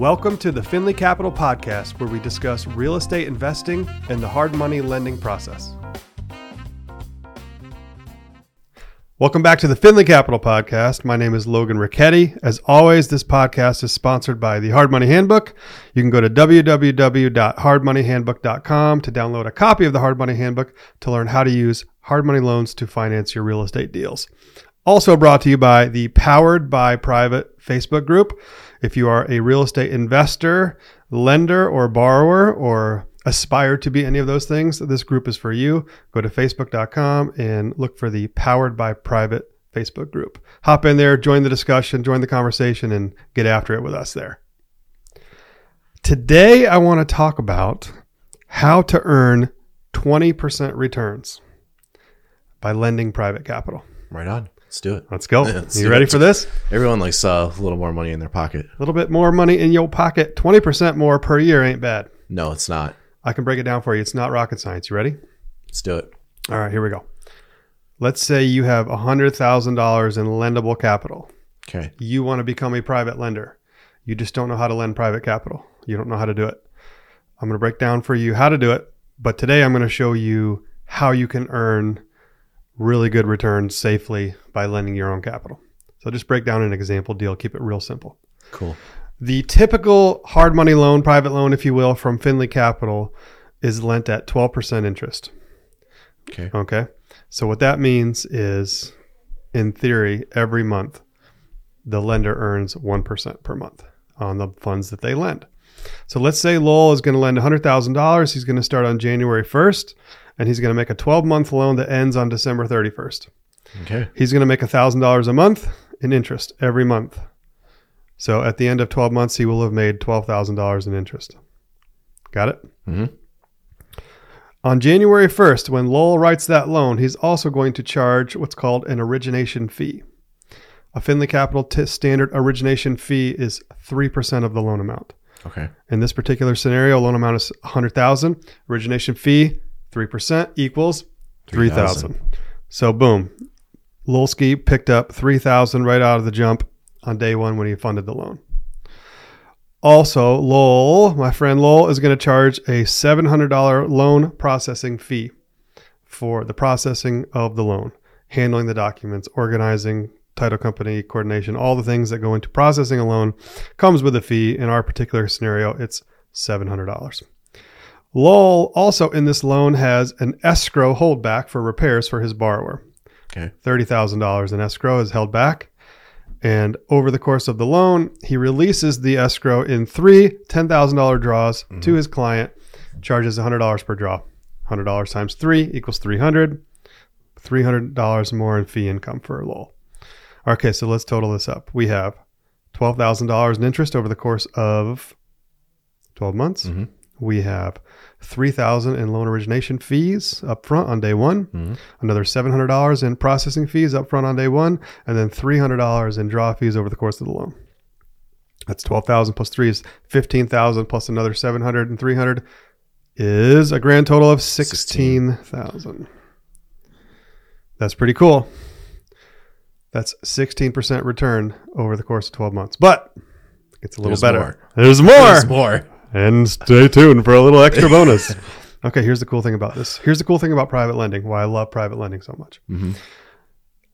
Welcome to the Finley Capital Podcast, where we discuss real estate investing and the hard money lending process. Welcome back to the Finley Capital Podcast. My name is Logan Richetti. As always, this podcast is sponsored by the Hard Money Handbook. You can go to www.hardmoneyhandbook.com to download a copy of the Hard Money Handbook to learn how to use hard money loans to finance your real estate deals. Also brought to you by the Powered by Private Facebook group. If you are a real estate investor, lender, or borrower, or aspire to be any of those things, this group is for you. Go to facebook.com and look for the Powered by Private Facebook group. Hop in there, join the discussion, join the conversation, and get after it with us there. Today, I want to talk about how to earn 20% returns by lending private capital. Right on. Let's do it. Let's go. Let's you ready it. for this? Everyone likes uh, a little more money in their pocket. A little bit more money in your pocket. 20% more per year ain't bad. No, it's not. I can break it down for you. It's not rocket science. You ready? Let's do it. All right, here we go. Let's say you have $100,000 in lendable capital. Okay. You want to become a private lender. You just don't know how to lend private capital. You don't know how to do it. I'm going to break down for you how to do it, but today I'm going to show you how you can earn really good returns safely by lending your own capital. So just break down an example deal, keep it real simple. Cool. The typical hard money loan, private loan, if you will, from Finley Capital is lent at 12% interest. Okay. Okay. So what that means is, in theory, every month, the lender earns 1% per month on the funds that they lend. So let's say Lowell is going to lend $100,000. He's going to start on January 1st, and he's going to make a 12 month loan that ends on December 31st. Okay. He's going to make $1,000 a month in interest every month. So at the end of 12 months, he will have made $12,000 in interest. Got it? Mhm. On January 1st, when Lowell writes that loan, he's also going to charge what's called an origination fee. A Finley Capital t- standard origination fee is 3% of the loan amount. Okay. In this particular scenario, loan amount is 100,000, origination fee 3% equals 3,000. So boom, Lulski picked up 3,000 right out of the jump on day 1 when he funded the loan. Also, Lowell, my friend Lowell is going to charge a $700 loan processing fee for the processing of the loan, handling the documents, organizing title company coordination, all the things that go into processing a loan comes with a fee. In our particular scenario, it's $700. Lowell also in this loan has an escrow holdback for repairs for his borrower. Okay. $30,000 in escrow is held back. And over the course of the loan, he releases the escrow in three $10,000 draws to his client, charges $100 per draw. $100 times three equals 300 $300 more in fee income for Lowell. Okay, so let's total this up. We have $12,000 in interest over the course of 12 months. Mhm. We have 3000 in loan origination fees up front on day one, Mhm. another $700 in processing fees up front on day one, and then $300 in draw fees over the course of the loan. That's 12,000 plus 3 is 15,000 plus another 700 and 300 is a grand total of 16,000. That's pretty cool. That's 16% return over the course of 12 months. But it's a little There's better. more. There's more. There's more. And stay tuned for a little extra bonus. okay, here's the cool thing about this. Here's the cool thing about private lending, why I love private lending so much. Mhm.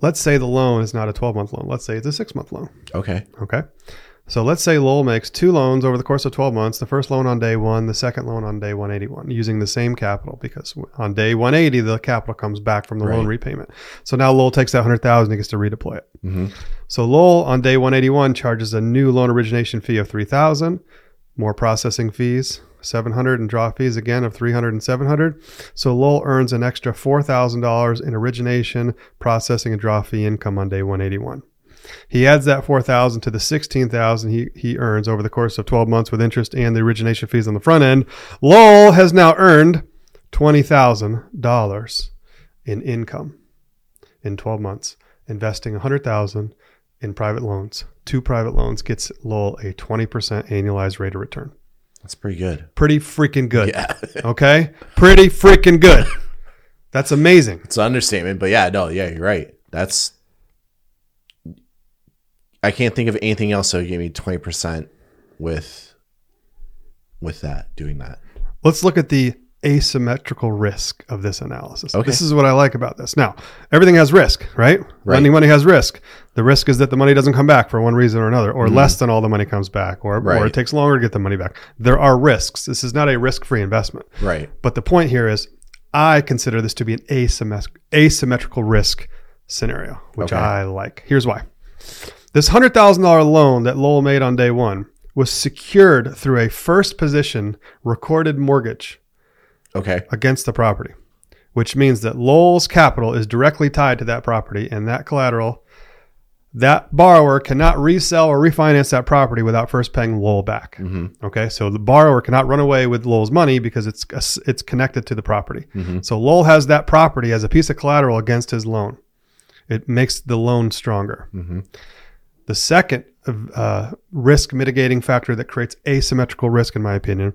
Let's say the loan is not a 12 month loan. Let's say it's a six month loan. Okay. Okay. So let's say Lowell makes two loans over the course of 12 months. The first loan on day one, the second loan on day 181, using the same capital because on day 180, the capital comes back from the loan repayment. So now Lowell takes that 100,000, he gets to redeploy it. hmm So Lowell on day 181 charges a new loan origination fee of 3000, more processing fees, 700 and draw fees again of 300 and 700. So Lowell earns an extra $4,000 in origination, processing and draw fee income on day 181. He adds that 4,000 to the 16,000 he, he earns over the course of 12 months with interest and the origination fees on the front end. Lowell has now earned $20,000 in income in 12 months, investing 100,000 in private loans. Two private loans gets Lowell a 20% annualized rate of return. That's pretty good. Pretty freaking good. Yeah. Okay? Pretty freaking good. That's amazing. it's an understatement, but yeah, no, yeah, you're right. That's I can't think of anything else that would give me twenty percent with with that doing that. Let's look at the asymmetrical risk of this analysis. Okay. This is what I like about this. Now, everything has risk, right? Right. Lending money has risk. The risk is that the money doesn't come back for one reason or another, or less than all the money comes back, or, or Mm-hmm. It takes longer to get the money back. There are risks. This is not a risk free investment. Right. But the point here is, I consider this to be an asymmet- asymmetrical risk scenario, which Okay. I like. Here's why. This $100,000 loan that Lowell made on day one was secured through a first position recorded mortgage Okay. against the property, which means that Lowell's capital is directly tied to that property and that collateral. That borrower cannot resell or refinance that property without first paying Lowell back. Mm-hmm. Okay, so the borrower cannot run away with Lowell's money because it's it's connected to the property. Mm-hmm. So Lowell has that property as a piece of collateral against his loan. It makes the loan stronger. Mm-hmm. The second uh, risk mitigating factor that creates asymmetrical risk, in my opinion,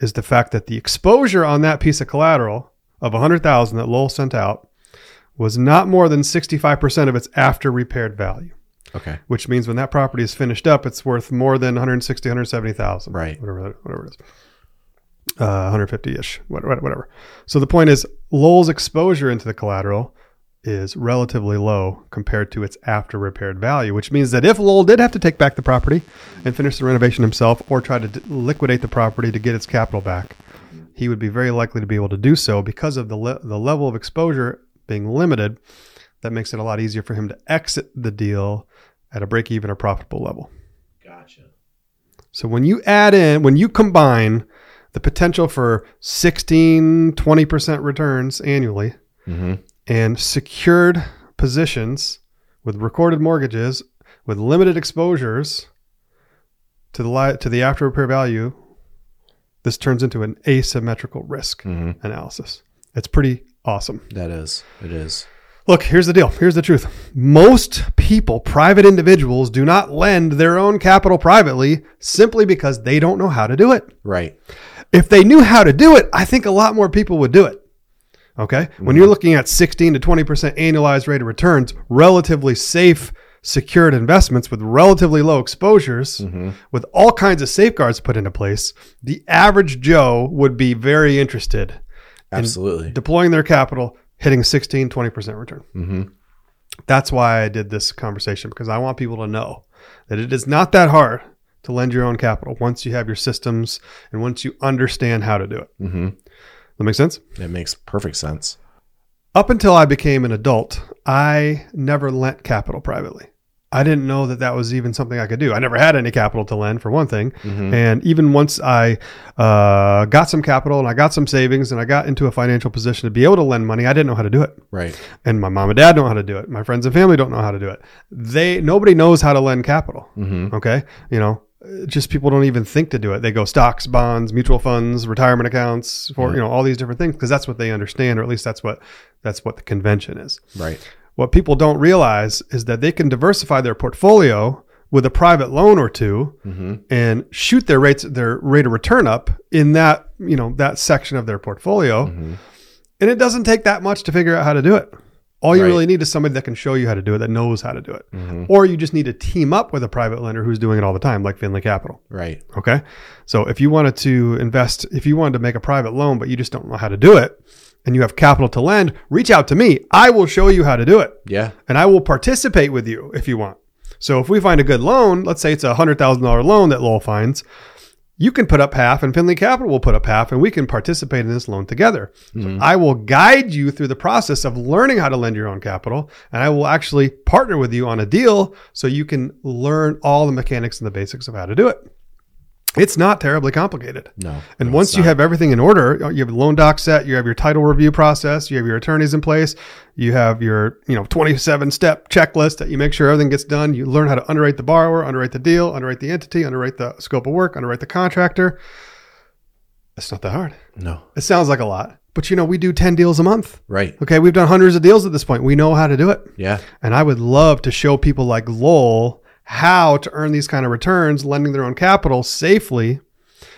is the fact that the exposure on that piece of collateral of 100,000 that Lowell sent out was not more than 65% of its after repaired value, Okay. which means when that property is finished up, it's worth more than 160, 170,000. Right. Whatever, whatever it is. Uh, 150 ish, whatever. So the point is, Lowell's exposure into the collateral is relatively low compared to its after repaired value, which means that if Lowell did have to take back the property and finish the renovation himself or try to d- liquidate the property to get its capital back, he would be very likely to be able to do so because of the, le- the level of exposure being limited. That makes it a lot easier for him to exit the deal at a break even or profitable level. Gotcha. So when you add in, when you combine the potential for 16, 20% returns annually Mm-hmm. And secured positions with recorded mortgages with limited exposures to the li- to the after repair value, this turns into an asymmetrical risk Mm-hmm. analysis. It's pretty awesome. That is. It is. Look, here's the deal. Here's the truth. Most people, private individuals, do not lend their own capital privately simply because they don't know how to do it. Right. If they knew how to do it, I think a lot more people would do it. Okay. When you're looking at 16 to 20% annualized rate of returns, relatively safe, secured investments with relatively low exposures, with all kinds of safeguards put into place, the average Joe would be very interested Absolutely. deploying their capital, hitting 16, 20% return. Mm-hmm. That's why I did this conversation because I want people to know that it is not that hard to lend your own capital once you have your systems and once you understand how to do it. Mm-hmm. That makes sense? It makes perfect sense. Up until I became an adult, I never lent capital privately. I didn't know that that was even something I could do. I never had any capital to lend, for one thing. And even once I uh, got some capital and I got some savings and I got into a financial position to be able to lend money, I didn't know how to do it. Right. And my mom and dad don't know how to do it. My friends and family don't know how to do it. They nobody knows how to lend capital. Mm-hmm. Okay, you know, just people don't even think to do it. They go stocks, bonds, mutual funds, retirement accounts, for Yeah. you know all these different things because that's what they understand, or at least that's what that's what the convention is. Right. What people don't realize is that they can diversify their portfolio with a private loan or 2 Mm-hmm. and shoot their rates their rate of return up in that you know that section of their portfolio Mm-hmm. and it doesn't take that much to figure out how to do it all you Right. really need is somebody that can show you how to do it that knows how to do it Mm-hmm. or you just need to team up with a private lender who's doing it all the time like finley capital Right. okay so if you wanted to invest if you wanted to make a private loan but you just don't know how to do it and you have capital to lend reach out to me i will show you how to do it Yeah. and I will participate with you if you want. So if we find a good loan, let's say it's a hundred thousand dollar loan that Lowell finds, you can put up half, and Finley Capital will put up half, and we can participate in this loan together. So mm-hmm. I will guide you through the process of learning how to lend your own capital, and I will actually partner with you on a deal so you can learn all the mechanics and the basics of how to do it. It's not terribly complicated. No. And once you have everything in order, you have a loan doc set, you have your title review process, you have your attorneys in place, you have your, you know, 27 step checklist that you make sure everything gets done. You learn how to underwrite the borrower, underwrite the deal, underwrite the entity, underwrite the scope of work, underwrite the contractor. It's not that hard. No. It sounds like a lot, but you know, we do 10 deals a month. Right. Okay. We've done hundreds of deals at this point. We know how to do it. Yeah. And I would love to show people like Lowell how to earn these kind of returns, lending their own capital safely,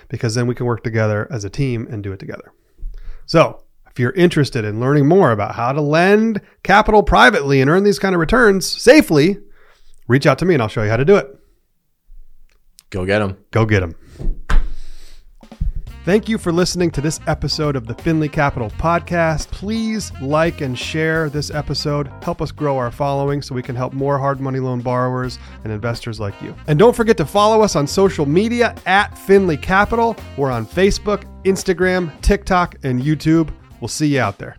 because then we can work together as a team and do it together. So, if you're interested in learning more about how to lend capital privately and earn these kind of returns safely, reach out to me and I'll show you how to do it. Go get them. Go get them. Thank you for listening to this episode of the Finley Capital Podcast. Please like and share this episode. Help us grow our following so we can help more hard money loan borrowers and investors like you. And don't forget to follow us on social media at Finley Capital. We're on Facebook, Instagram, TikTok, and YouTube. We'll see you out there.